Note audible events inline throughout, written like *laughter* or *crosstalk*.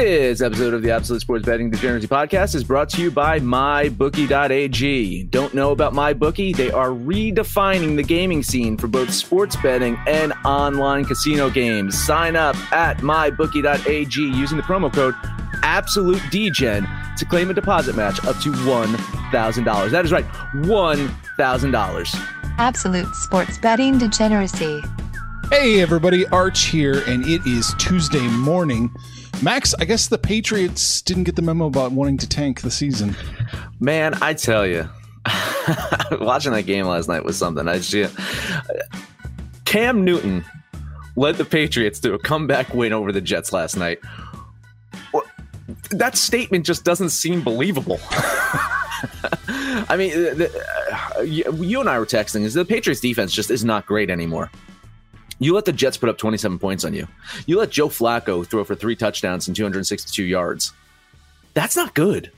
This episode of the Absolute Sports Betting Degeneracy Podcast is brought to you by MyBookie.ag. Don't know about MyBookie? They are redefining the gaming scene for both sports betting and online casino games. Sign up at MyBookie.ag using the promo code Absolute AbsoluteDGen to claim a deposit match up to $1,000. That is right, $1,000. Absolute Sports Betting Degeneracy. Hey, everybody, Arch here, and it is Tuesday morning. Max, I guess the Patriots didn't get the memo about wanting to tank the season. Man, I tell you, *laughs* watching that game last night was something. I just, Cam Newton led the Patriots to a comeback win over the Jets last night. That statement just doesn't seem believable. *laughs* I mean, the, uh, you and I were texting. Is the Patriots defense just is not great anymore? You let the Jets put up 27 points on you. You let Joe Flacco throw for three touchdowns and 262 yards. That's not good.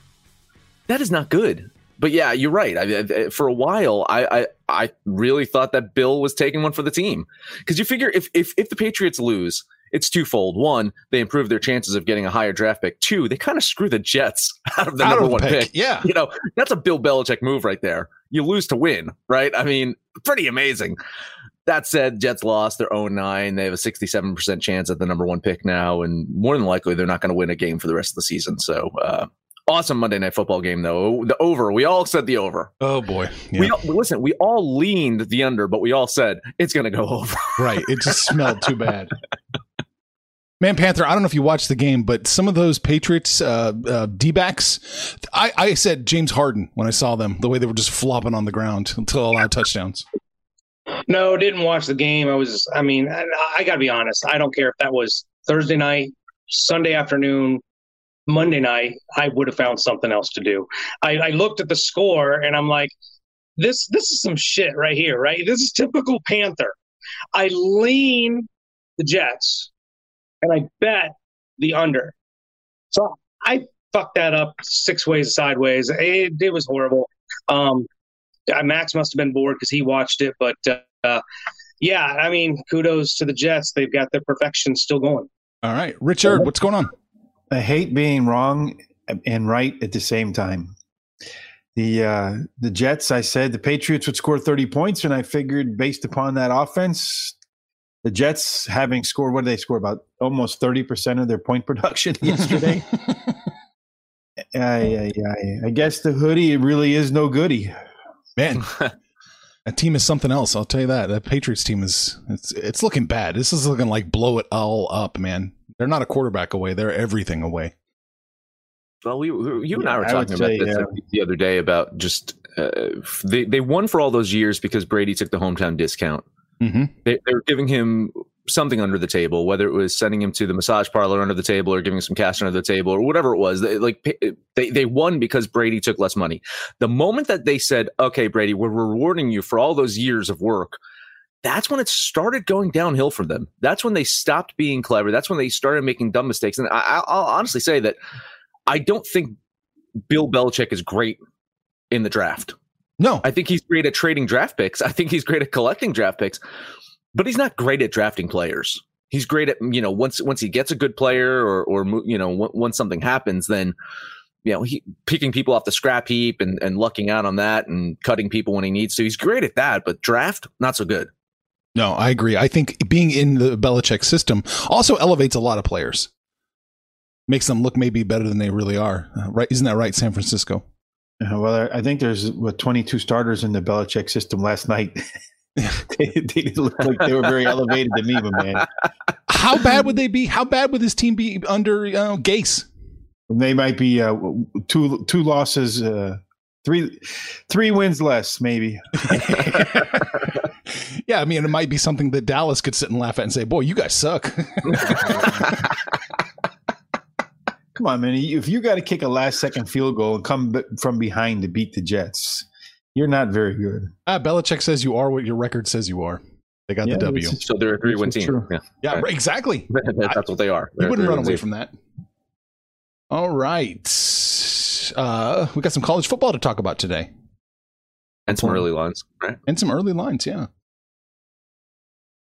That is not good. But yeah, you're right. I, for a while, I, I, I really thought that Bill was taking one for the team because you figure if, if if the Patriots lose, it's twofold. One, they improve their chances of getting a higher draft pick. Two, they kind of screw the Jets *laughs* out of the Out number of one pick, pick. yeah. you know that's a Bill Belichick move right there. You lose to win, right? I mean, pretty amazing. That said, Jets lost. They're 0 9. They have a 67% chance at the number one pick now. And more than likely, they're not going to win a game for the rest of the season. So, uh, awesome Monday Night Football game, though. The over. We all said the over. Oh boy, yeah. We all, listen, we all leaned the under, but we all said it's going to go over. *laughs* right. It just smelled too bad. Man, Panther, I don't know if you watched the game, but some of those Patriots uh, uh, D backs, I, I said James Harden when I saw them, the way they were just flopping on the ground *laughs* until allowed touchdowns. No, didn't watch the game. I was, I mean, I, I got to be honest. I don't care if that was Thursday night, Sunday afternoon, Monday night. I would have found something else to do. I, I looked at the score and I'm like, this, this is some shit right here, right? This is typical Panther. I lean the Jets and I bet the under. So I fucked that up six ways sideways. It, it was horrible. Um, Max must have been bored because he watched it, but uh, yeah, I mean, kudos to the Jets. They've got their perfection still going. All right, Richard, what's going on? I hate being wrong and right at the same time. The uh, the Jets, I said the Patriots would score 30 points, and I figured based upon that offense, the Jets having scored what did they score about almost 30% of their point production *laughs* yesterday. I, I, I, I guess the hoodie really is no goodie. Man, *laughs* that team is something else. I'll tell you that. That Patriots team is it's it's looking bad. This is looking like blow it all up, man. They're not a quarterback away. They're everything away. Well, we, we you and I were I talking about say, this yeah. the other day about just uh, they they won for all those years because Brady took the hometown discount. Mm-hmm. They, they were giving him something under the table, whether it was sending him to the massage parlor under the table or giving some cash under the table or whatever it was. They, like they they won because Brady took less money. The moment that they said, "Okay, Brady, we're rewarding you for all those years of work," that's when it started going downhill for them. That's when they stopped being clever. That's when they started making dumb mistakes. And I, I'll honestly say that I don't think Bill Belichick is great in the draft. No, I think he's great at trading draft picks. I think he's great at collecting draft picks, but he's not great at drafting players. He's great at you know once once he gets a good player or or you know w- once something happens, then you know he picking people off the scrap heap and and lucking out on that and cutting people when he needs to. He's great at that, but draft not so good. no, I agree. I think being in the Belichick system also elevates a lot of players. Makes them look maybe better than they really are. Uh, right? Isn't that right, San Francisco? Well, I think there's what 22 starters in the Belichick system last night. *laughs* *laughs* they, they didn't look like they were very elevated to me, but man. How bad would they be? How bad would this team be under uh, Gase? They might be uh, two two losses, uh, three three wins less, maybe. *laughs* yeah, I mean, it might be something that Dallas could sit and laugh at and say, "Boy, you guys suck." *laughs* Come on, man! If you got to kick a last second field goal and come from behind to beat the Jets, you're not very good. Uh, Belichick says you are what your record says you are. They got yeah, the W. So they're a three win team. True. Yeah, yeah right. exactly. *laughs* That's what they are. They're you wouldn't run away team. from that. All right. Uh, we got some college football to talk about today. And some early lines, right? And some early lines, yeah.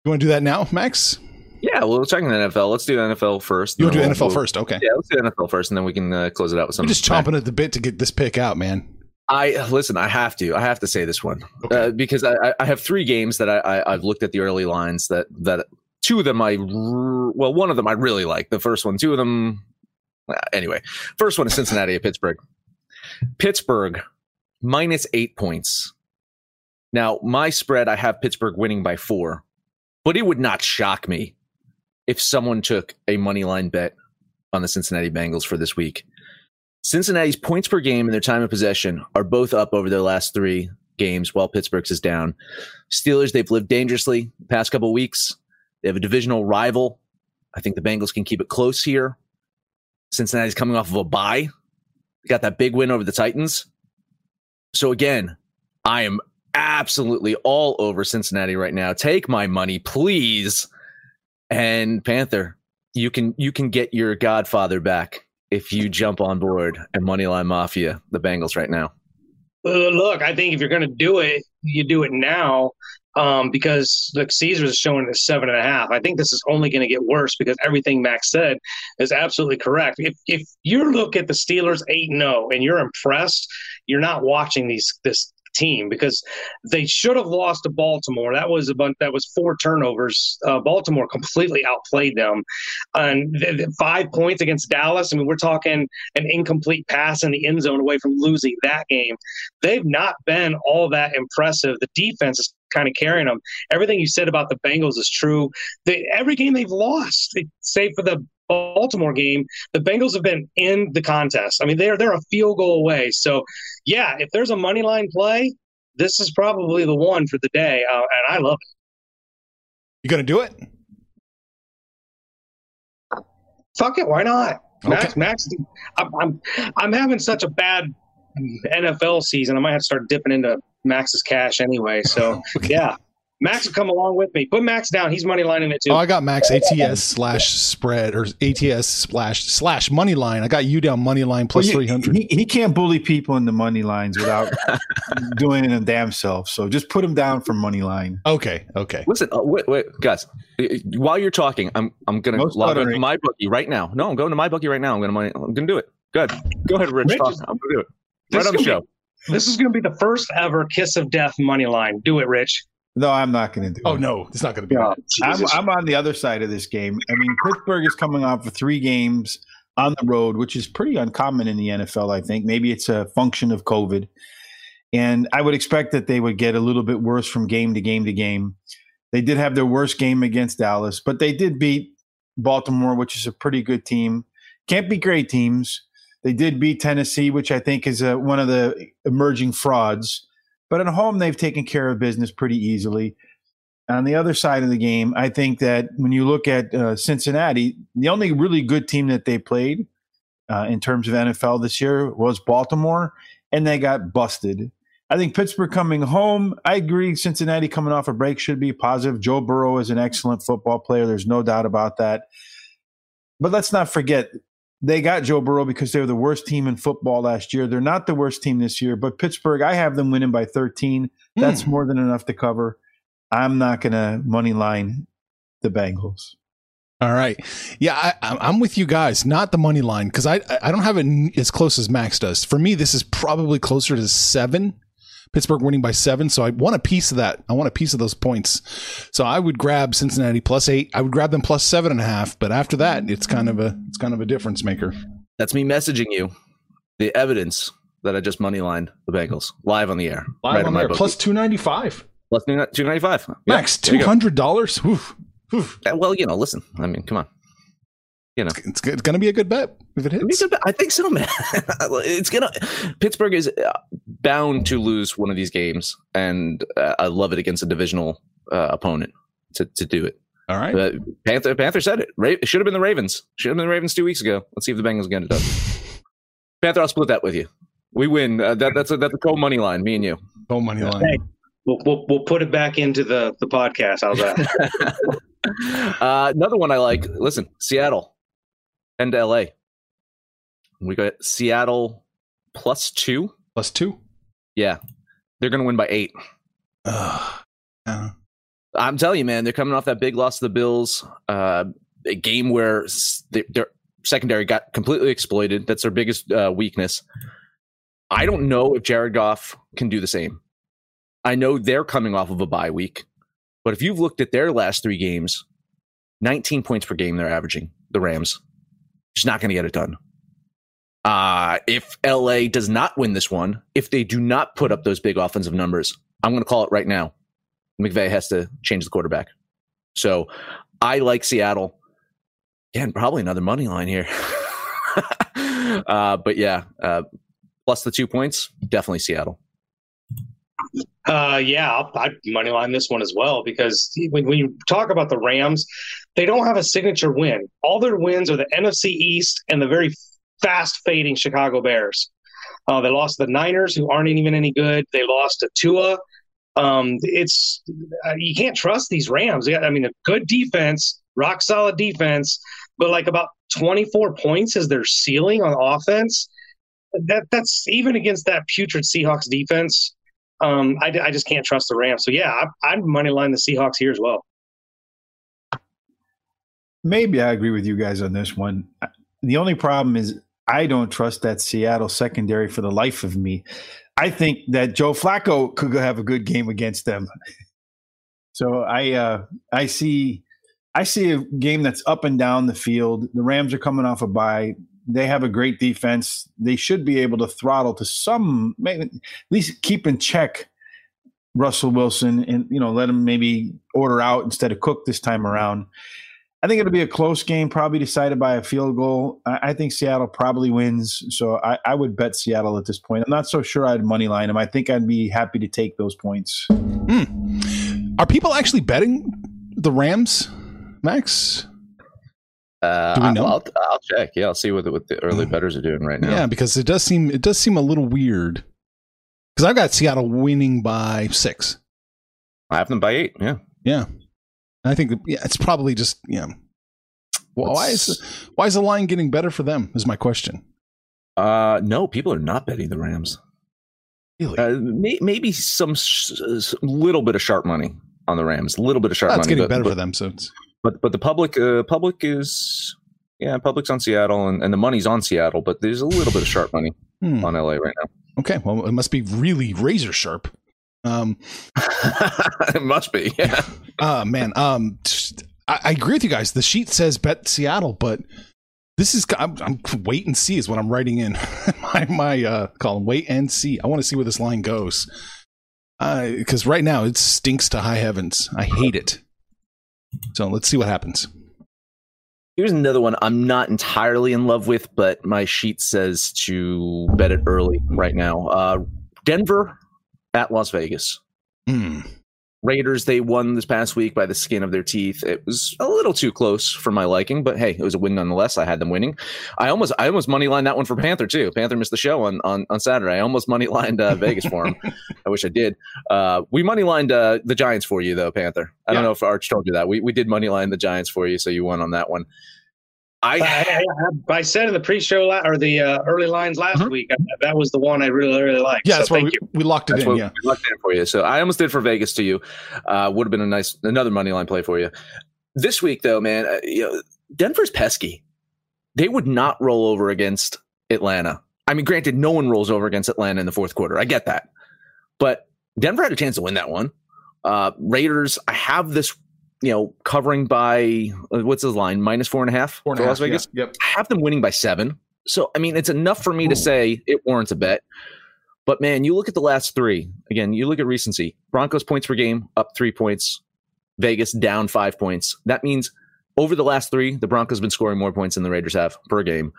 You want to do that now, Max? Yeah, well, we're talking the NFL. Let's do the NFL first. You want to do we'll, NFL we'll, first? Okay. Yeah, let's do the NFL first, and then we can uh, close it out with some. You're just chomping at the bit to get this pick out, man. I listen. I have to. I have to say this one okay. uh, because I, I, have three games that I, I, have looked at the early lines that that two of them I well one of them I really like. The first one, two of them. Uh, anyway, first one is Cincinnati at Pittsburgh. Pittsburgh minus eight points. Now my spread I have Pittsburgh winning by four, but it would not shock me if someone took a money line bet on the Cincinnati Bengals for this week. Cincinnati's points per game and their time of possession are both up over their last three games, while Pittsburgh's is down. Steelers, they've lived dangerously the past couple weeks. They have a divisional rival. I think the Bengals can keep it close here. Cincinnati's coming off of a bye. They got that big win over the Titans. So again, I am absolutely all over Cincinnati right now. Take my money, please. And Panther, you can you can get your godfather back if you jump on board and Moneyline Mafia, the Bengals right now? Uh, look, I think if you're going to do it, you do it now um, because the Caesars is showing it seven and a half. I think this is only going to get worse because everything Max said is absolutely correct. If if you look at the Steelers eight and zero oh and you're impressed, you're not watching these this team because they should have lost to Baltimore. That was a bunch, that was four turnovers. Uh, Baltimore completely outplayed them, and th- five points against Dallas. I mean, we're talking an incomplete pass in the end zone away from losing that game. They've not been all that impressive. The defense is kind of carrying them. Everything you said about the Bengals is true. They, every game they've lost, save for the Baltimore game, the Bengals have been in the contest. I mean, they're they're a field goal away. So, yeah, if there's a money line play, this is probably the one for the day, uh, and I love it. You gonna do it? Fuck it, why not? Okay. Max, Max, I'm, I'm I'm having such a bad NFL season. I might have to start dipping into Max's cash anyway. So *laughs* okay. yeah, Max will come along with me. Put Max down. He's money lining it too. Oh, I got Max ATS slash spread or ATS slash slash money line. I got you down money line plus well, three hundred. He, he, can't bully people in the money lines without *laughs* doing it in damn self. So just put him down for money line. Okay. Okay. Listen, uh, wait, wait, guys. While you're talking, I'm I'm gonna Most log into my bookie right now. No, I'm going to my bookie right now. I'm gonna money. I'm gonna do it. Good. Go ahead, Rich. Rich I'm gonna do it. Right on the show. Be, this is going to be the first ever kiss of death money line. Do it, Rich. No, I'm not going to do oh, it. Oh no, it's not going to be. No, I'm, I'm on the other side of this game. I mean, Pittsburgh is coming off of three games on the road, which is pretty uncommon in the NFL. I think maybe it's a function of COVID, and I would expect that they would get a little bit worse from game to game to game. They did have their worst game against Dallas, but they did beat Baltimore, which is a pretty good team. Can't be great teams. They did beat Tennessee, which I think is a, one of the emerging frauds. But at home, they've taken care of business pretty easily. On the other side of the game, I think that when you look at uh, Cincinnati, the only really good team that they played uh, in terms of NFL this year was Baltimore, and they got busted. I think Pittsburgh coming home, I agree. Cincinnati coming off a break should be positive. Joe Burrow is an excellent football player. There's no doubt about that. But let's not forget, they got Joe Burrow because they were the worst team in football last year. They're not the worst team this year, but Pittsburgh, I have them winning by 13. That's mm. more than enough to cover. I'm not going to money line the Bengals. All right. Yeah, I, am with you guys. Not the money line because I I don't have it as close as Max does. For me, this is probably closer to seven, Pittsburgh winning by seven. So I want a piece of that. I want a piece of those points. So I would grab Cincinnati plus eight. I would grab them plus seven and a half. But after that, it's kind of a it's kind of a difference maker. That's me messaging you the evidence that I just moneylined the Bengals live on the air. Live right on my there, bookie. plus two ninety five. plus two ninety five. Max two hundred dollars. Well, you know, listen. I mean, come on. You know, It's, it's going to be a good bet if it I hits. it's a- I think so, man. *laughs* it's gonna. Pittsburgh is uh, bound to lose one of these games, and uh, I love it against a divisional uh, opponent to to do it. All right. But Panther Panther said it. Ra- it should have been the Ravens. Should have been the Ravens two weeks ago. Let's see if the Bengals get it done. *laughs* Panther, I'll split that with you. We win. Uh, that, that's a that's a co money line. Me and you. Oh, money line. Hey. We'll, we'll, we'll put it back into the, the podcast. How's that? *laughs* uh, another one I like. Listen, Seattle and LA. We got Seattle plus two. Plus two. Yeah, they're going to win by eight. Ugh. Yeah. I'm telling you, man, they're coming off that big loss to the Bills. Uh, a game where their, their secondary got completely exploited. That's their biggest uh, weakness. I don't know if Jared Goff can do the same. I know they're coming off of a bye week, but if you've looked at their last three games, 19 points per game they're averaging, the Rams. Just not going to get it done. Uh, if LA does not win this one, if they do not put up those big offensive numbers, I'm going to call it right now. McVay has to change the quarterback. So I like Seattle. Again, probably another money line here. *laughs* uh, but yeah, uh, plus the two points, definitely Seattle. Uh, yeah, I'd money line this one as well because when, when you talk about the Rams, they don't have a signature win. All their wins are the NFC East and the very fast fading Chicago Bears. Uh, they lost the Niners, who aren't even any good. They lost to Tua. Um, it's uh, you can't trust these Rams. I mean, a good defense, rock solid defense, but like about 24 points is their ceiling on offense. That that's even against that putrid Seahawks defense. Um, I, I just can't trust the Rams. So yeah, I, I'd money line the Seahawks here as well. Maybe I agree with you guys on this one. The only problem is I don't trust that Seattle secondary for the life of me. I think that Joe Flacco could have a good game against them. So I uh, I see I see a game that's up and down the field. The Rams are coming off a bye. They have a great defense. They should be able to throttle to some, maybe, at least keep in check Russell Wilson and you know let him maybe order out instead of cook this time around. I think it'll be a close game, probably decided by a field goal. I, I think Seattle probably wins, so I, I would bet Seattle at this point. I'm not so sure I'd money line them. I think I'd be happy to take those points. Are people actually betting the Rams, Max? Uh, Do we know? I'll, I'll check. Yeah, I'll see what the, what the early betters are doing right now. Yeah, because it does seem it does seem a little weird. Because I've got Seattle winning by six. I have them by eight. Yeah. Yeah, I think yeah, it's probably just yeah. Well, why is why is the line getting better for them? Is my question. Uh, no, people are not betting the Rams. Really? Uh, may, maybe some sh- s- little bit of sharp money on the Rams. A little bit of sharp That's money. getting but, better but, for them. So it's But but the public uh, public is yeah public's on Seattle and, and the money's on Seattle. But there's a little bit of sharp money hmm. on LA right now. okay. Well, it must be really razor sharp. Um, *laughs* it must be. Yeah. uh *laughs* man, um, I, I agree with you guys. The sheet says bet Seattle, but this is I'm, I'm wait and see is what I'm writing in *laughs* my my uh column. Wait and see. I want to see where this line goes. Uh, because right now it stinks to high heavens. I hate it. So let's see what happens. Here's another one I'm not entirely in love with, but my sheet says to bet it early right now. Uh, Denver at Las Vegas. Hmm. Raiders, they won this past week by the skin of their teeth. It was a little too close for my liking, but hey, it was a win nonetheless. I had them winning. I almost, I almost money lined that one for Panther too. Panther missed the show on on, on Saturday. I almost money lined uh, Vegas for him. *laughs* I wish I did. Uh, we money lined uh, the Giants for you though, Panther. I don't know if Arch told you that. We we did money line the Giants for you, so you won on that one. I, I, I, I said in the pre-show la- or the uh, early lines last Mhm. week, that, that was the one I really really liked. Yeah, so that's why thank we, you. we locked it That's in. what Yeah. we locked it in for you. So I almost did for Vegas to you. Uh, would have been a nice another money line play for you. This week though, man, uh, you know, Denver's pesky. They would not roll over against Atlanta. I mean, granted, no one rolls over against Atlanta in the fourth quarter. I get that. but Denver had a chance to win that one. Uh, Raiders, I have this, you know, covering by uh, what's his line minus four and a half Four and for a Las Vegas. yeah. Yep. I have them winning by seven. So I mean, it's enough for me to say it warrants a bet. But man, you look at the last three again. You look at recency. Broncos points per game up three points. Vegas down five points. That means over the last three, the Broncos have been scoring more points than the Raiders have per game.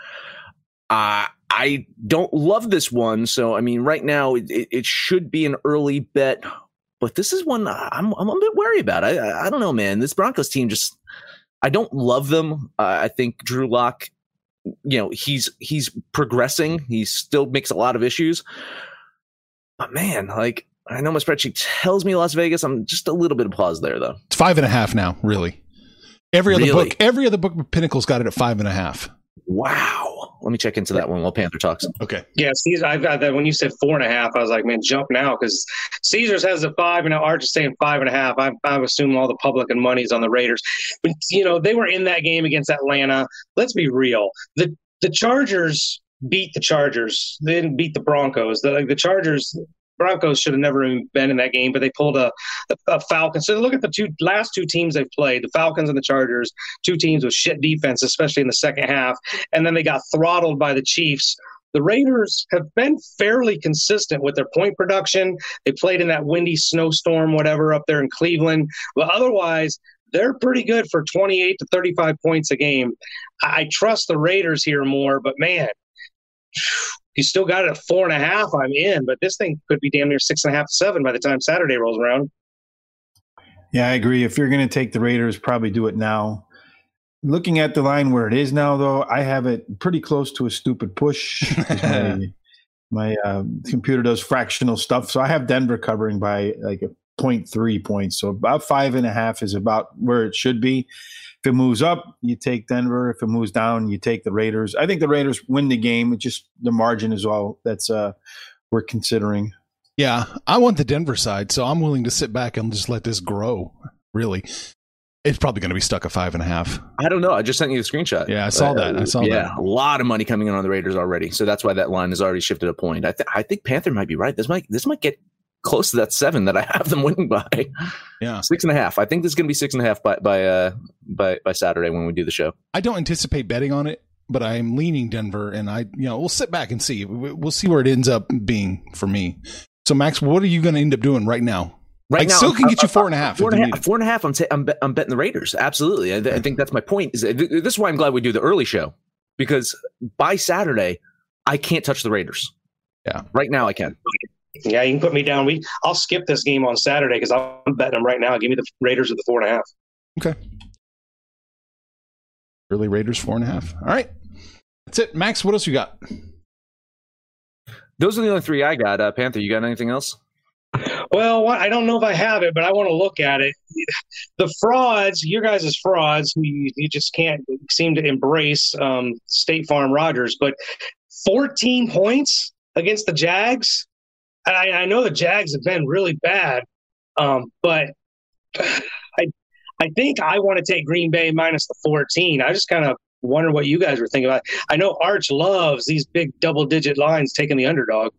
Uh, I don't love this one. So, I mean, right now it, it should be an early bet, but this is one I'm, I'm a bit worried about. I, I, I don't know, man. This Broncos team just, I don't love them. Uh, I think Drew Lock, you know, he's, he's progressing. He still makes a lot of issues, but man, like, I know my spreadsheet tells me Las Vegas. I'm just a little bit of pause there, though. It's five and a half now, really. Every other Really? book, every other book, Pinnacle's got it at five and a half. Wow. Let me check into that one while Panther talks. Okay. Yeah, Caesar. I've got that. When you said four and a half, I was like, man, jump now because Caesars has a five, and now Arch is saying five and a half. I'm, I assume all the public and money's on the Raiders. But you know, they were in that game against Atlanta. Let's be real. The the Chargers beat the Chargers. They didn't beat the Broncos. The the Chargers. Broncos should have never been in that game, but they pulled a, a, Falcons. So look at the two last two teams they've played: the Falcons and the Chargers. Two teams with shit defense, especially in the second half, and then they got throttled by the Chiefs the Raiders have been fairly consistent with their point production. They played in that windy snowstorm, whatever, up there in Cleveland. But otherwise, they're pretty good for 28 to 35 points a game. I trust the Raiders here more, but man, you still got it at four and a half. I'm in, but this thing could be damn near six and a half to seven by the time Saturday rolls around. Yeah, I agree. If you're going to take the Raiders, probably do it now. Looking at the line where it is now, though, I have it pretty close to a stupid push. *laughs* my my uh, computer does fractional stuff, so I have Denver covering by like a 0.3 points. So about five and a half is about where it should be. If it moves up, you take Denver. If it moves down, you take the Raiders. I think the Raiders win the game. It's just the margin is all that's uh, we're considering. Yeah, I want the Denver side, so I'm willing to sit back and just let this grow. Really, it's probably going to be stuck at five and a half. I don't know. I just sent you the screenshot. Yeah, I saw that. I saw yeah, that. a lot of money coming in on the Raiders already. So that's why that line has already shifted a point. I, th- I think Panther might be right. This might this might get close to that seven that I have them *laughs* winning by Yeah, six and a half. I think this is going to be six and a half by by uh by by Saturday when we do the show. I don't anticipate betting on it, but I'm leaning Denver, and I, you know, we'll sit back and see. We- We'll see where it ends up being for me. So, Max, what are you going to end up doing right now? Right I now, still can get you four and a half. Four and a half. Four and a half. I'm, I'm, bet- I'm betting the Raiders. Absolutely. I, th- I think that's my point. Is th- this is why I'm glad we do the early show because by Saturday I can't touch the Raiders. Yeah. Right now I can. Yeah, you can put me down. We I'll skip this game on Saturday because I'm betting them right now. Give me the Raiders at the four and a half. Okay. Early Raiders four and a half. All right, that's it. Max, what else you got? Those are the only three I got. Uh, Panther, you got anything else? Well, I don't know if I have it, but I want to look at it. The frauds, your guys' frauds, who you, you just can't seem to embrace um, State Farm Rodgers, but 14 points against the Jags. I, I know the Jags have been really bad, um, but I, I think I want to take Green Bay minus the 14. I just kind of wonder what you guys were thinking about. I know Arch loves these big double digit lines taking the underdog.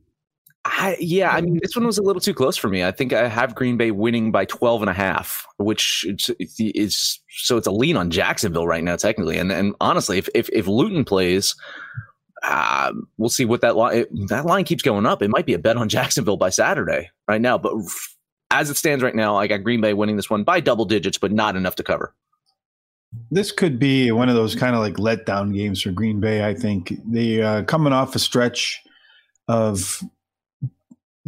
I, yeah, I mean, this one was a little too close for me. I think I have Green Bay winning by 12 and a half, which is so it's a lean on Jacksonville right now, technically. And and honestly, if if, if Luton plays, uh, we'll see what that line that line keeps going up. It might be a bet on Jacksonville by Saturday right now. But as it stands right now, I got Green Bay winning this one by double digits, but not enough to cover. This could be one of those kind of like letdown games for Green Bay. I think they uh, coming off a stretch of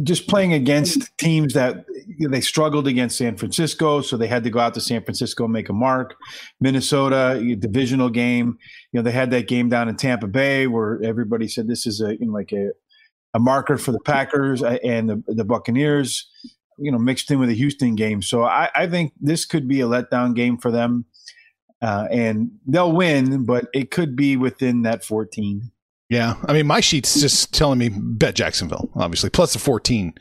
just playing against teams that you know, they struggled against San Francisco, so they had to go out to San Francisco and make a mark. Minnesota, divisional game. You know, they had that game down in Tampa Bay where everybody said this is a you know, like a a marker for the Packers uh, and the, the Buccaneers. You know, mixed in with the Houston game. So I, I think this could be a letdown game for them. Uh, and they'll win, but it could be within that 14. Yeah, I mean, my sheet's just telling me bet Jacksonville, obviously, plus the 14.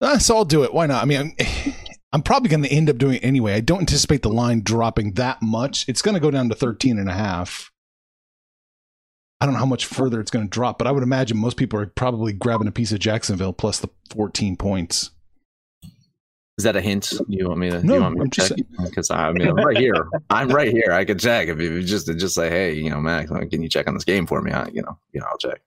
Uh, so I'll do it. Why not? I mean, I'm, *sighs* I'm probably going to end up doing it anyway. I don't anticipate the line dropping that much. It's going to go down to 13 and a half. I don't know how much further it's going to drop, but I would imagine most people are probably grabbing a piece of Jacksonville plus the 14 points. Is that a hint? You want me to? No, you want me I'm to just check? Because I mean, I'm right here. I'm right here. I can check if you just just say, hey, you know, Max, can you check on this game for me? I, you know, you know, I'll check.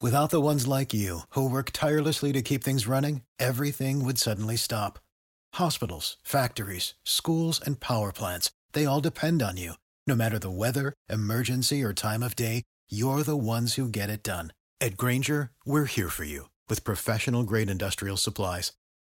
Without the ones like you who work tirelessly to keep things running, everything would suddenly stop. Hospitals, factories, schools, and power plants—they all depend on you. No matter the weather, emergency, or time of day, you're the ones who get it done. At Grainger, we're here for you with professional grade industrial supplies.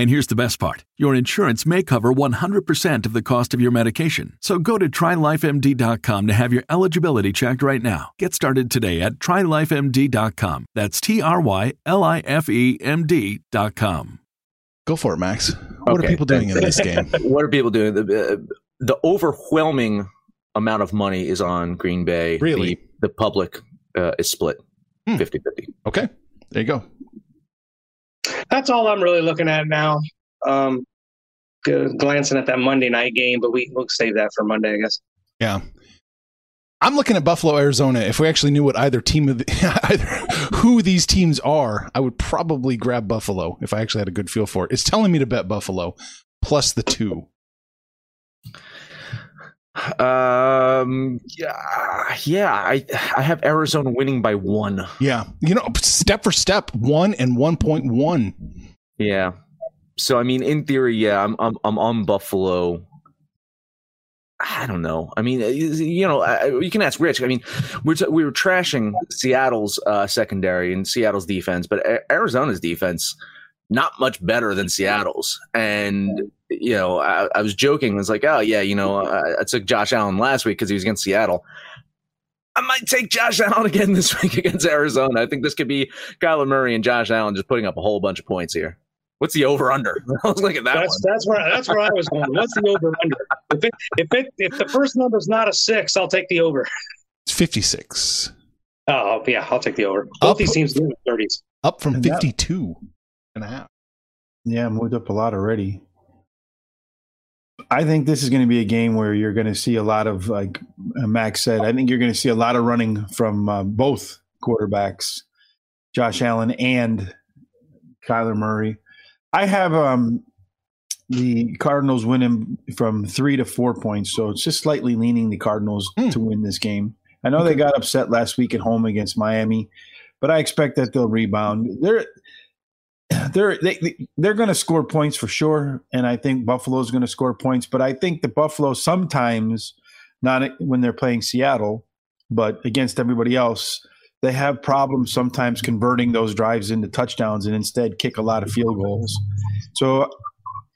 And here's the best part your insurance may cover 100% of the cost of your medication. So go to trylifemd.com to have your eligibility checked right now. Get started today at trylifemd.com. That's T R Y L I F E M D.com. Go for it, Max. What Okay, are people doing in this game? *laughs* what are people doing? The, uh, the overwhelming amount of money is on Green Bay. Really? The, the public uh, is split Hmm. 50 50. Okay, there you go. That's all I'm really looking at now. Um, glancing at that Monday night game, but we we'll save that for Monday, I guess. Yeah. I'm looking at Buffalo, Arizona. If we actually knew what either team of the, *laughs* either who these teams are, I would probably grab Buffalo if I actually had a good feel for it. It's telling me to bet Buffalo plus the two. Um, yeah, yeah, I I have Arizona winning by one. Yeah. You know, step for step, one and 1.1. Yeah. So I mean, in theory, yeah, I'm I'm I'm on Buffalo. I don't know. I mean, uh, you know, I- you can ask Rich. I mean, we're t- we were trashing Seattle's uh, secondary and Seattle's defense, but Arizona's defense not much better than Seattle's. And you know, I, I was joking. I was like, oh yeah, you know, I, I took Josh Allen last week because he was against Seattle. I might take Josh Allen again *laughs* this week against Arizona. I think this could be Kyler Murray and Josh Allen just putting up a whole bunch of points here. What's the over under? *laughs* I was looking at that That's one. that's where that's where I was going. What's the over under? If it if it if the first number's not a six, I'll take the over. It's 56, Oh yeah, I'll take the over. Both Up. these teams in the thirties. up from 52 and a half. Yeah, moved up a lot already. I think this is going to be a game where you're going to see a lot of, like uh, Max said, I think you're going to see a lot of running from uh, both quarterbacks, Josh Allen and Kyler Murray. I have um, the Cardinals winning from three to four points, so it's just slightly leaning the Cardinals Hmm. to win this game. I know they got upset last week at home against Miami, but I expect that they'll rebound. They're *clears throat* they're they, they're going to score points for sure, and I think Buffalo's going to score points. But I think the Buffalo sometimes, not when they're playing Seattle, but against everybody else, they have problems sometimes converting those drives into touchdowns, and instead kick a lot of field goals. So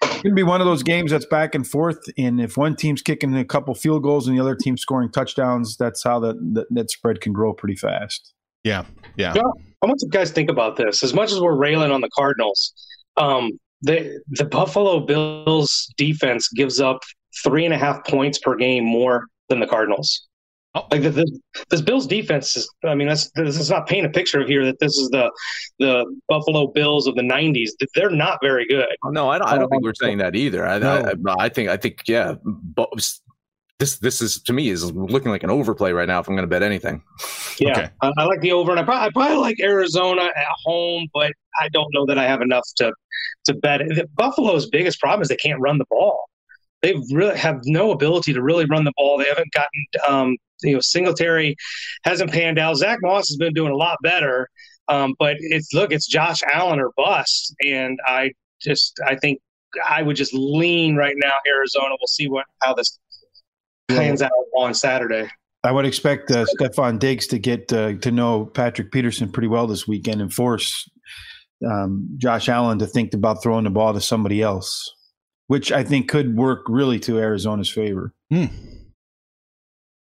it's going to be one of those games that's back and forth. And if one team's kicking a couple field goals and the other team's scoring touchdowns, that's how that that, that spread can grow pretty fast. Yeah. Yeah. Yeah. I want you guys to think about this. As much as we're railing on the Cardinals, um, the the Buffalo Bills defense gives up three and a half points per game more than the Cardinals. Oh. Like the, the, this Bills defense is. I mean, that's this is not paint a picture of here that this is the the Buffalo Bills of the '90s. They're not very good. No, I don't. I don't think we're saying that either. I, No. I, I think. I think. Yeah. But this this is to me is looking like an overplay right now. If I'm going to bet anything. Yeah, Okay. I, I like the over, and I probably, I probably like Arizona at home, but I don't know that I have enough to to bet. The Buffalo's biggest problem is they can't run the ball. They really have no ability to really run the ball. They haven't gotten, um, you know, Singletary hasn't panned out. Zach Moss has been doing a lot better, um, but it's look, it's Josh Allen or bust, and I just I think I would just lean right now Arizona. We'll see what how this plans out on Saturday. I would expect uh, Stefon Diggs to get uh, to know Patrick Peterson pretty well this weekend and force um, Josh Allen to think about throwing the ball to somebody else, which I think could work really to Arizona's favor. Hmm.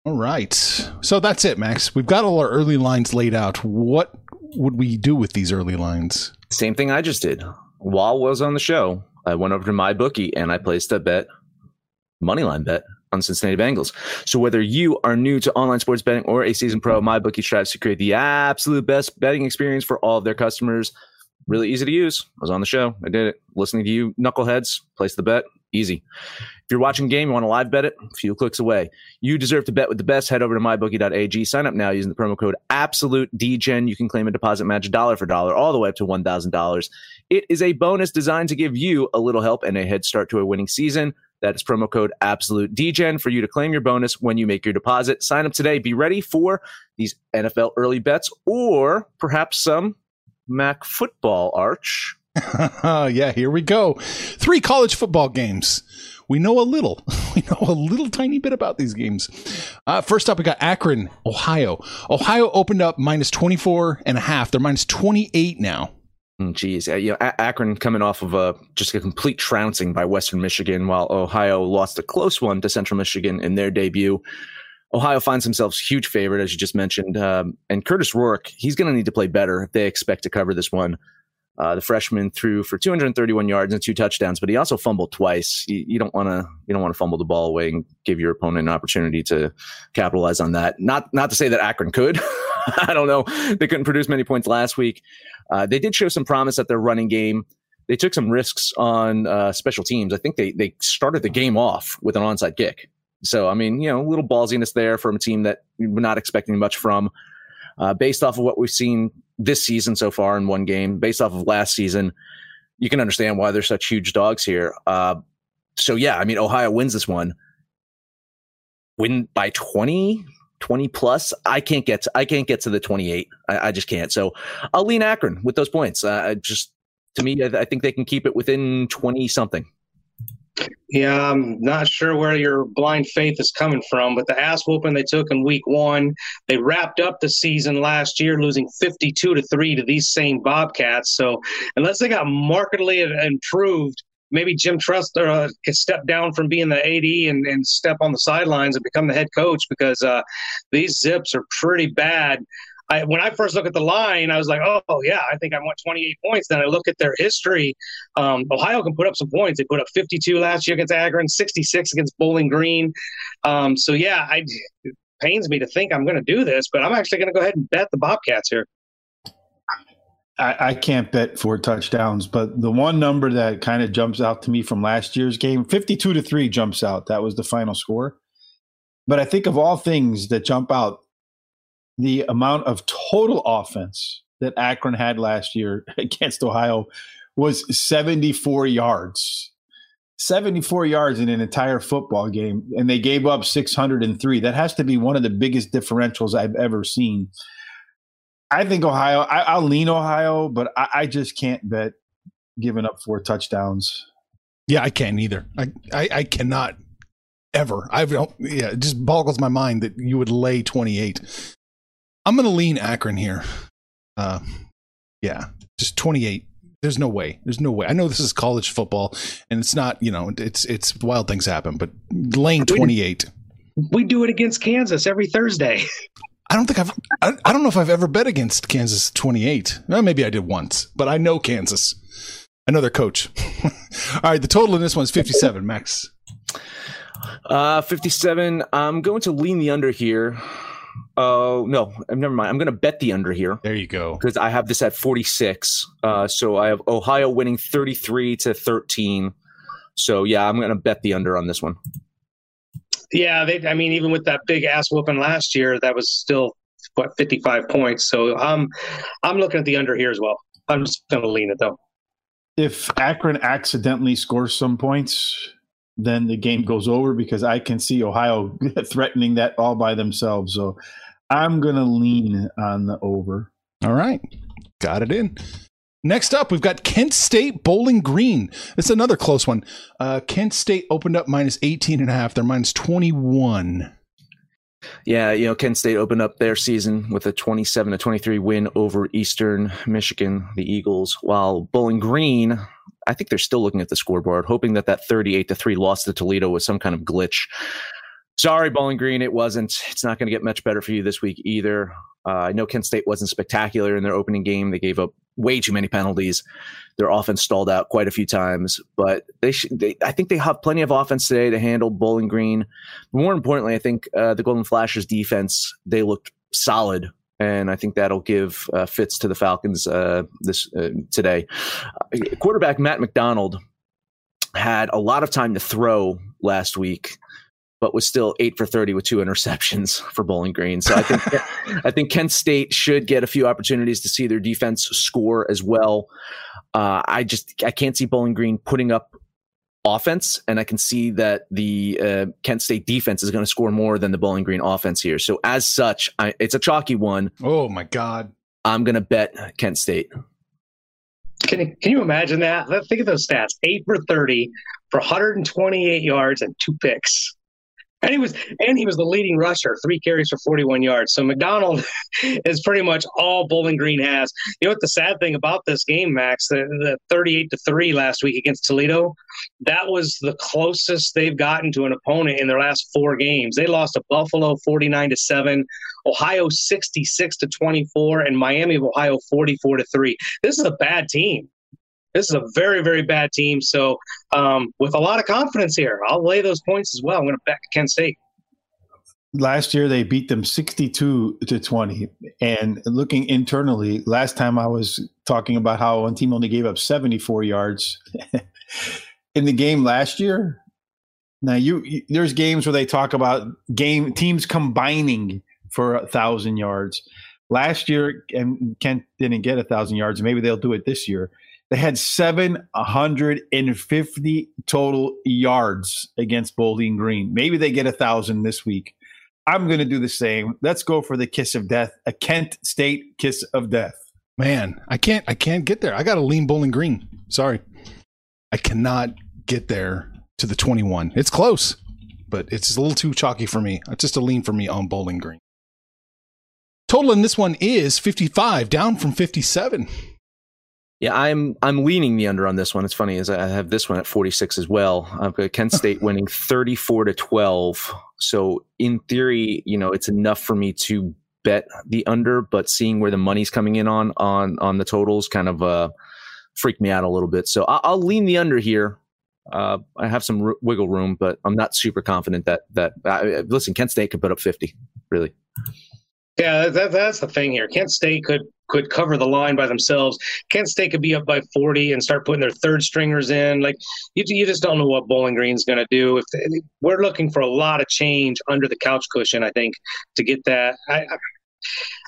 All right. So that's it, Max. We've got all our early lines laid out. What would we do with these early lines? Same thing I just did. While I was on the show, I went over to my bookie and I placed a bet, money line bet on Cincinnati Bengals. So whether you are new to online sports betting or a season pro, my bookie strives to create the absolute best betting experience for all of their customers. Really easy to use. I was on the show. I did it. Listening to you, knuckleheads, place the bet. Easy. If you're watching a game, you want to live bet it, a few clicks away. You deserve to bet with the best. Head over to mybookie.ag. Sign up now using the promo code AbsoluteDGen. You can claim a deposit match dollar for dollar all the way up to $1,000. It is a bonus designed to give you a little help and a head start to a winning season. That is promo code Absolute DGen for you to claim your bonus when you make your deposit. Sign up today. Be ready for these NFL early bets or perhaps some Mac football arch. *laughs* yeah, here we go. Three college football games. We know a little. *laughs* We know a little tiny bit about these games. Uh, first up, we got Akron, Ohio. Ohio opened up minus 24 and a half. They're minus 28 now. Geez, uh, you know, Akron coming off of a just a complete trouncing by Western Michigan, while Ohio lost a close one to Central Michigan in their debut. Ohio finds themselves huge favorite, as you just mentioned, um, and Kurtis Rourke. He's going to need to play better if they expect to cover this one. Uh, the freshman threw for 231 yards and two touchdowns, but he also fumbled twice. You, you don't want to you don't want to fumble the ball away and give your opponent an opportunity to capitalize on that. Not not to say that Akron could. *laughs* *laughs* I don't know. They couldn't produce many points last week. Uh, they did show some promise at their running game. They took some risks on uh, special teams. I think they they started the game off with an onside kick. So I mean, you know, a little ballsiness there from a team that we're not expecting much from. Uh, based off of what we've seen this season so far in one game, based off of last season, you can understand why they're such huge dogs here. Uh, so yeah, I mean, Ohio wins this one. Win by 20, 20 plus. I can't get to, I can't get to the 28. I, I just can't. So I'll lean Akron with those points. Uh, just to me, I, I think they can keep it within 20 something. Yeah, I'm not sure where your blind faith is coming from, but the ass whooping they took in week one, they wrapped up the season last year losing 52 to 3 to these same Bobcats. So, unless they got markedly improved, maybe Jim Trustler uh, could step down from being the AD and, and step on the sidelines and become the head coach because uh, these zips are pretty bad. I, when I first look at the line, I was like, oh, yeah, I think I want 28 points. Then I look at their history. Um, Ohio can put up some points. They put up 52 last year against Akron, 66 against Bowling Green. Um, so, yeah, I, it pains me to think I'm going to do this, but I'm actually going to go ahead and bet the Bobcats here. I, I, can't bet four touchdowns, but the one number that kind of jumps out to me from last year's game, 52 to 3 jumps out. That was the final score. But I think of all things that jump out, the amount of total offense that Akron had last year *laughs* against Ohio was 74 yards. 74 yards in an entire football game, and they gave up 603. That has to be one of the biggest differentials I've ever seen. I think Ohio, I, will lean Ohio, but I, I, just can't bet giving up four touchdowns. Yeah, I can't either. I, I, I cannot ever. I don't, yeah, it just boggles my mind that you would lay 28. I'm going to lean Akron here. Uh, yeah, just 28. There's no way. There's no way. I know this is college football, and it's not. You know, it's it's wild things happen. But laying 28. We do it against Kansas every Thursday. *laughs* I don't think I've. I, I don't know if I've ever bet against Kansas 28. Well, maybe I did once, but I know Kansas. I know their coach. *laughs* All right, the total in this one is 57. Max. Uh, 57. I'm going to lean the under here. Oh uh, no, never mind. I'm going to bet the under here. There you go. Because I have this at 46. Uh, so I have Ohio winning 33 to 13. So yeah, I'm going to bet the under on this one. Yeah, they, I mean, even with that big ass whooping last year, that was still what 55 points. So um, I'm looking at the under here as well. I'm just going to lean it though. If Akron accidentally scores some points, then the game goes over because I can see Ohio *laughs* threatening that all by themselves. So I'm going to lean on the over. All right. Got it in. Next up, we've got Kent State Bowling Green. It's another close one. Uh, Kent State opened up minus 18 and a half. They're minus 21. Yeah, you know, Kent State opened up their season with a 27 to 23 win over Eastern Michigan, the Eagles, while Bowling Green, I think they're still looking at the scoreboard, hoping that that 38 to 3 loss to Toledo was some kind of glitch. Sorry, Bowling Green, it wasn't. It's not going to get much better for you this week either. Uh, I know Kent State wasn't spectacular in their opening game. They gave up way too many penalties. Their offense stalled out quite a few times, but they, sh- they I think they have plenty of offense today to handle Bowling Green. More importantly, I think uh, the Golden Flashes defense they looked solid, and I think that'll give uh, fits to the Falcons uh, this uh, today. Uh, quarterback Matt McDonald had a lot of time to throw last week but was still eight for 30 with two interceptions *laughs* for Bowling Green. So I think, I think Kent State should get a few opportunities to see their defense score as well. Uh, I just, I can't see Bowling Green putting up offense, and I can see that the uh, Kent State defense is going to score more than the Bowling Green offense here. So as such, I, it's a chalky one. Oh my God. I'm going to bet Kent State. Can, can you imagine that? Think of those stats: eight for thirty for 128 yards and two picks and he was and he was the leading rusher, three carries for 41 yards. So McDonald *laughs* is pretty much all Bowling Green has. You know what the sad thing about this game, Max, the, the 38 to three last week against Toledo, that was the closest they've gotten to an opponent in their last four games. They lost to Buffalo 49 to seven, Ohio 66 to 24, and Miami of Ohio 44 to three. This is a bad team. This is a very, very bad team. So, um, with a lot of confidence here, I'll lay those points as well. I'm going to back Kent State. Last year they beat them 62 to 20. And looking internally, last time I was talking about how one team only gave up 74 yards *laughs* in the game last year. Now you, you there's games where they talk about game teams combining for a thousand yards. Last year, and Kent didn't get a thousand yards. Maybe they'll do it this year. They had 750 total yards against Bowling Green. Maybe they get a thousand this week. I'm going to do the same. Let's go for the kiss of death, a Kent State kiss of death. Man, I can't. I can't get there. I got to lean Bowling Green. Sorry, I cannot get there to the 21. It's close, but it's a little too chalky for me. It's just a lean for me on Bowling Green. Total in this one is 55, down from 57. Yeah, I'm I'm leaning the under on this one. It's funny as I have this one at 46 as well. I've got Kent *laughs* State winning 34 to 12. So in theory, you know, it's enough for me to bet the under, but seeing where the money's coming in on on on the totals kind of uh freaked me out a little bit. So I'll, I'll lean the under here. Uh, I have some r- wiggle room, but I'm not super confident that that. Uh, listen, Kent State could put up 50. Really. Yeah, that, that's the thing here. Kent State could could cover the line by themselves. Kent State could be up by 40 and start putting their third stringers in. Like you, you just don't know what Bowling Green's going to do. If they, we're looking for a lot of change under the couch cushion, I think to get that. I,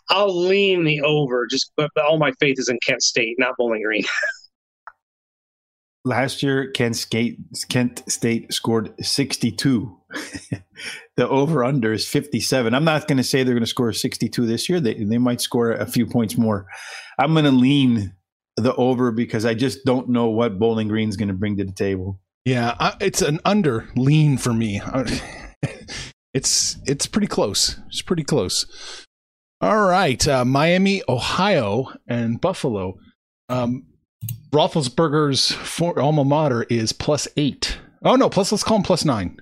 I'll lean the over. Just but all my faith is in Kent State, not Bowling Green. *laughs* Last year, Kent State, Kent State scored 62. *laughs* the over under is 57. I'm not going to say they're going to score 62 this year. They, they might score a few points more. I'm going to lean the over because I just don't know what Bowling Green's going to bring to the table. Yeah, I, it's an under lean for me. *laughs* it's it's pretty close. It's pretty close. All right, uh, Miami, Ohio, and Buffalo. Um, Roethlisberger's alma mater is plus eight. Oh no, plus let's call him plus nine.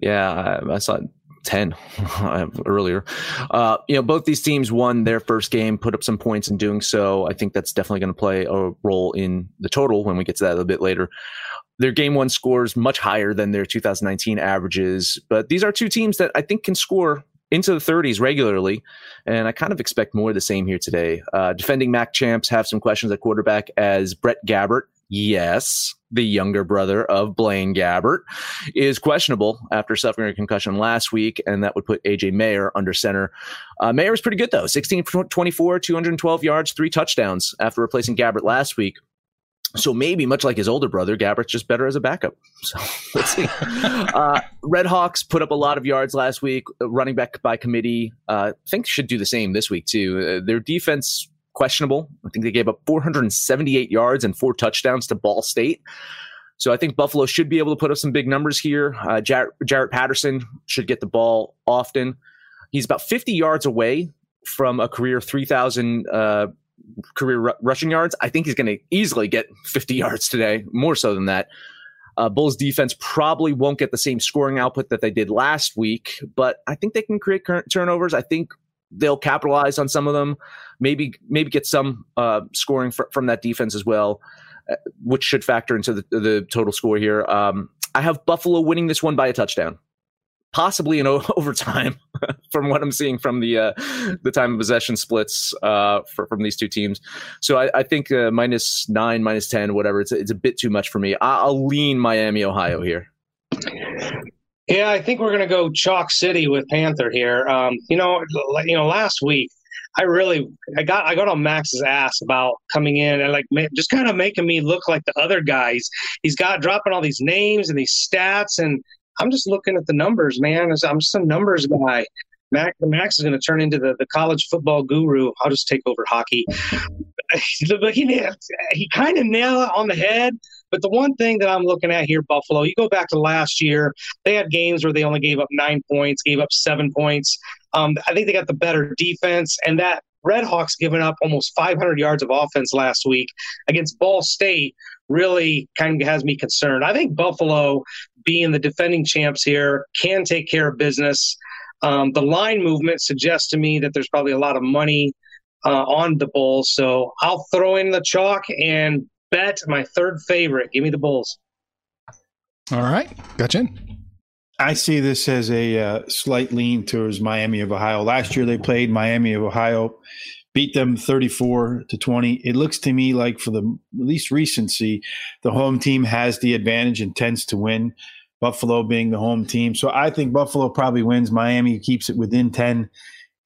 Yeah, I, I saw 10 *laughs* earlier. Uh, you know, both these teams won their first game, put up some points in doing so. I think that's definitely going to play a role in the total when we get to that a bit later. Their game one scores much higher than their 2019 averages, but these are two teams that I think can score into the 30s regularly, and I kind of expect more of the same here today. Uh, defending MAC champs have some questions at quarterback as Brett Gabbert yes, the younger brother of Blaine Gabbert, is questionable after suffering a concussion last week, and that would put AJ Mayer under center. Uh, Mayer is pretty good though, 16 for 24, 212 yards, three touchdowns after replacing Gabbert last week. So maybe, much like his older brother, Gabbert's just better as a backup. *laughs* So let's see. uh, Red Hawks put up a lot of yards last week, running back by committee. Uh, I think should do the same this week too. Uh, their defense questionable. I think they gave up 478 yards and four touchdowns to Ball State. So I think Buffalo should be able to put up some big numbers here. Uh, Jaret, Jaret Patterson should get the ball often. He's about 50 yards away from a career 3,000 uh, career r- rushing yards. I think he's going to easily get 50 yards today, more so than that. Uh, Bulls defense probably won't get the same scoring output that they did last week, but I think they can create turnovers. I think they'll capitalize on some of them. Maybe maybe get some uh, scoring fr- from that defense as well, uh, which should factor into the, the total score here. Um, I have Buffalo winning this one by a touchdown possibly in *laughs* overtime from what I'm seeing from the uh, the time of possession splits uh, for, from these two teams. So I, I think uh, minus nine, minus ten, whatever. It's it's a bit too much for me. I'll lean Miami, Ohio here. Yeah, I think we're going to go chalk city with Panther here. Um, you know, you know, last week I really I got I got on Max's ass about coming in and like just kind of making me look like the other guys. He's got dropping all these names and these stats and I'm just looking at the numbers, man. I'm just a numbers guy. Max, Max is going to turn into the, the college football guru. I'll just take over hockey. *laughs* but he, he kind of nailed it on the head. But the one thing that I'm looking at here, Buffalo, you go back to last year, they had games where they only gave up nine points, gave up seven points. Um, I think they got the better defense, and that Redhawks giving up almost 500 yards of offense last week against Ball State really kind of has me concerned. I think Buffalo being the defending champs here, can take care of business. Um, the line movement suggests to me that there's probably a lot of money uh, on the Bulls. So I'll throw in the chalk and bet my third favorite. Give me the Bulls. All right. Gotcha. I see this as a uh, slight lean towards Miami of Ohio. Last year they played Miami of Ohio, beat them 34 to 20. It looks to me like for the least recency, the home team has the advantage and tends to win. Buffalo being the home team. So I think Buffalo probably wins. Miami keeps it within 10.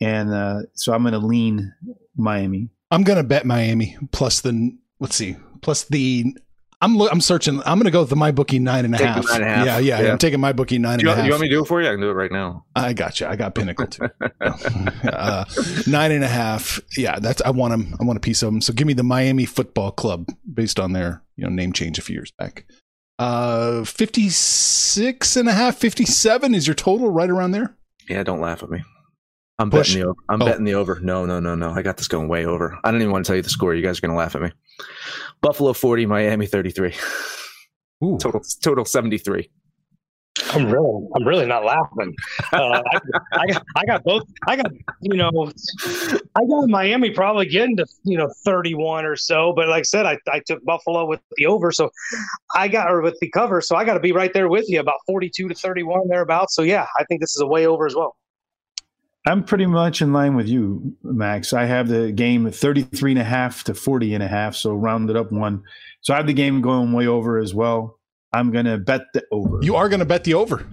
And uh, so I'm going to lean Miami. I'm going to bet Miami plus the, let's see, plus the I'm I'm searching. I'm going to go with the MyBookie nine and a half. Nine and a half. Yeah, yeah, yeah, I'm taking MyBookie nine you, and a half. You want me to do it for you? I can do it right now. I got you. I got Pinnacle too. *laughs* uh, nine and a half. Yeah, that's. I want them. I want a piece of them. So give me the Miami Football Club based on their you know name change a few years back. Uh, 56 and a half, 57 is your total right around there? Yeah, don't laugh at me. I'm Push. betting the over. I'm oh. betting the over. No, no, no, no. I got this going way over. I don't even want to tell you the score. You guys are going to laugh at me. Buffalo 40, Miami 33. Ooh. Total total 73. I'm really, I'm really not laughing. Uh, I, I, got, I got both. I got, you know, I got Miami probably getting to, you know, 31 or so. But like I said, I, I took Buffalo with the over, so I got or with the cover, so I got to be right there with you, about 42 to 31 thereabouts. So yeah, I think this is a way over as well. I'm pretty much in line with you, Max. I have the game 33 and a half to 40 and a half, so rounded up one. So I have the game going way over as well. I'm going to bet the over. You are going to bet the over.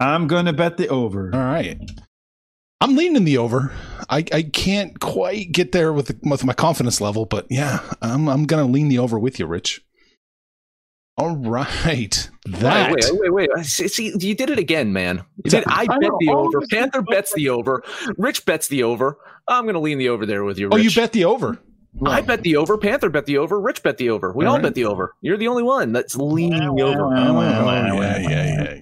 I'm going to bet the over. All right. I'm leaning the over. I, I can't quite get there with, the, with my confidence level, but yeah, I'm I'm going to lean the over with you, Rich. All right. That. Wait, wait, wait, wait. See, you did it again, man. Did, I, I bet the over. Panther bets the over. Rich bets the over. I'm going to lean the over there with you. Rich. Oh, you bet the over. I bet the over. Panther bet the over. Rich bet the over. We all, all right. bet the over. You're the only one that's leaning the over. yeah, yeah, yeah.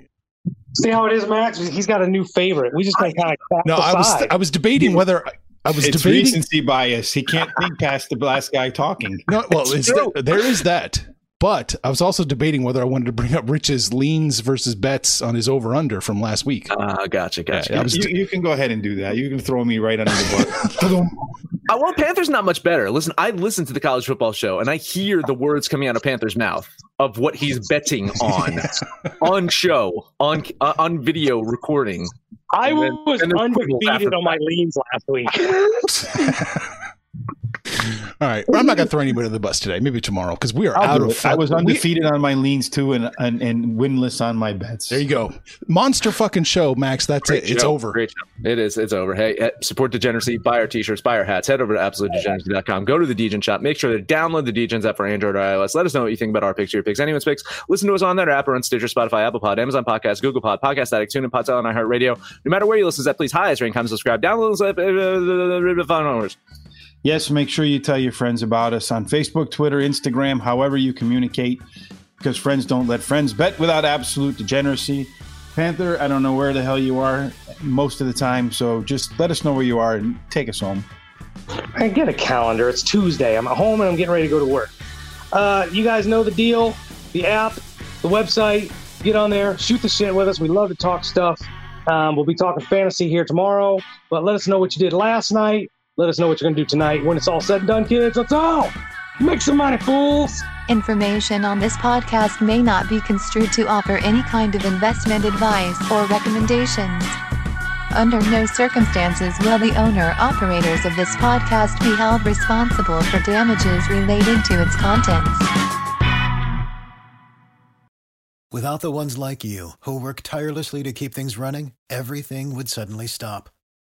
See how it is, Max. He's got a new favorite. We just kind of no. I was I was debating whether I was it's debating recency bias. He can't think past the last guy talking. No, well, there, there is that. But I was also debating whether I wanted to bring up Rich's leans versus bets on his over under from last week. Ah, uh, gotcha, gotcha. Yeah, you, you, can go ahead and do that. You can throw me right under the bus. *laughs* uh, well, Panthers not much better. Listen, I listen to the college football show and I hear the words coming out of Panthers' mouth of what he's betting on, *laughs* on show, on uh, on video recording. I then, was undefeated on my leans last week. *laughs* All right. Well, I'm not going to throw anybody under the bus today. Maybe tomorrow because we are I'll out of. I was undefeated we, on my leans too, and, and and winless on my bets. There you go. Monster fucking show, Max. That's Great it. Show. It's over. Great show. It is. It's over. Hey, support degeneracy. Buy our t-shirts. Buy our hats. Head over to absolutedegeneracy.com. Go to the Degen shop. Make sure to download the Degens app for Android or iOS. Let us know what you think about our picks, your picks, anyone's picks. Listen to us on that app or on Stitcher, Spotify, Apple Pod, Amazon Podcast, Google Pod, Podcast Addict, TuneIn, Podtail, and iHeartRadio. No matter where you listen to that, please highest rank, comment, subscribe, download, uh, uh, uh, uh, uh, Yes, make sure you tell your friends about us on Facebook, Twitter, Instagram, however you communicate, because friends don't let friends bet without absolute degeneracy. Panther, I don't know where the hell you are most of the time, so just let us know where you are and take us home. I get a calendar. It's Tuesday. I'm at home and I'm getting ready to go to work. Uh, you guys know the deal. The app, the website. Get on there, shoot the shit with us. We love to talk stuff. Um, we'll be talking fantasy here tomorrow, but let us know what you did last night. Let us know what you're going to do tonight. When it's all said and done, kids, let's all Make some money, fools! Information on this podcast may not be construed to offer any kind of investment advice or recommendations. Under no circumstances will the owner operators of this podcast be held responsible for damages related to its contents. Without the ones like you, who work tirelessly to keep things running, everything would suddenly stop.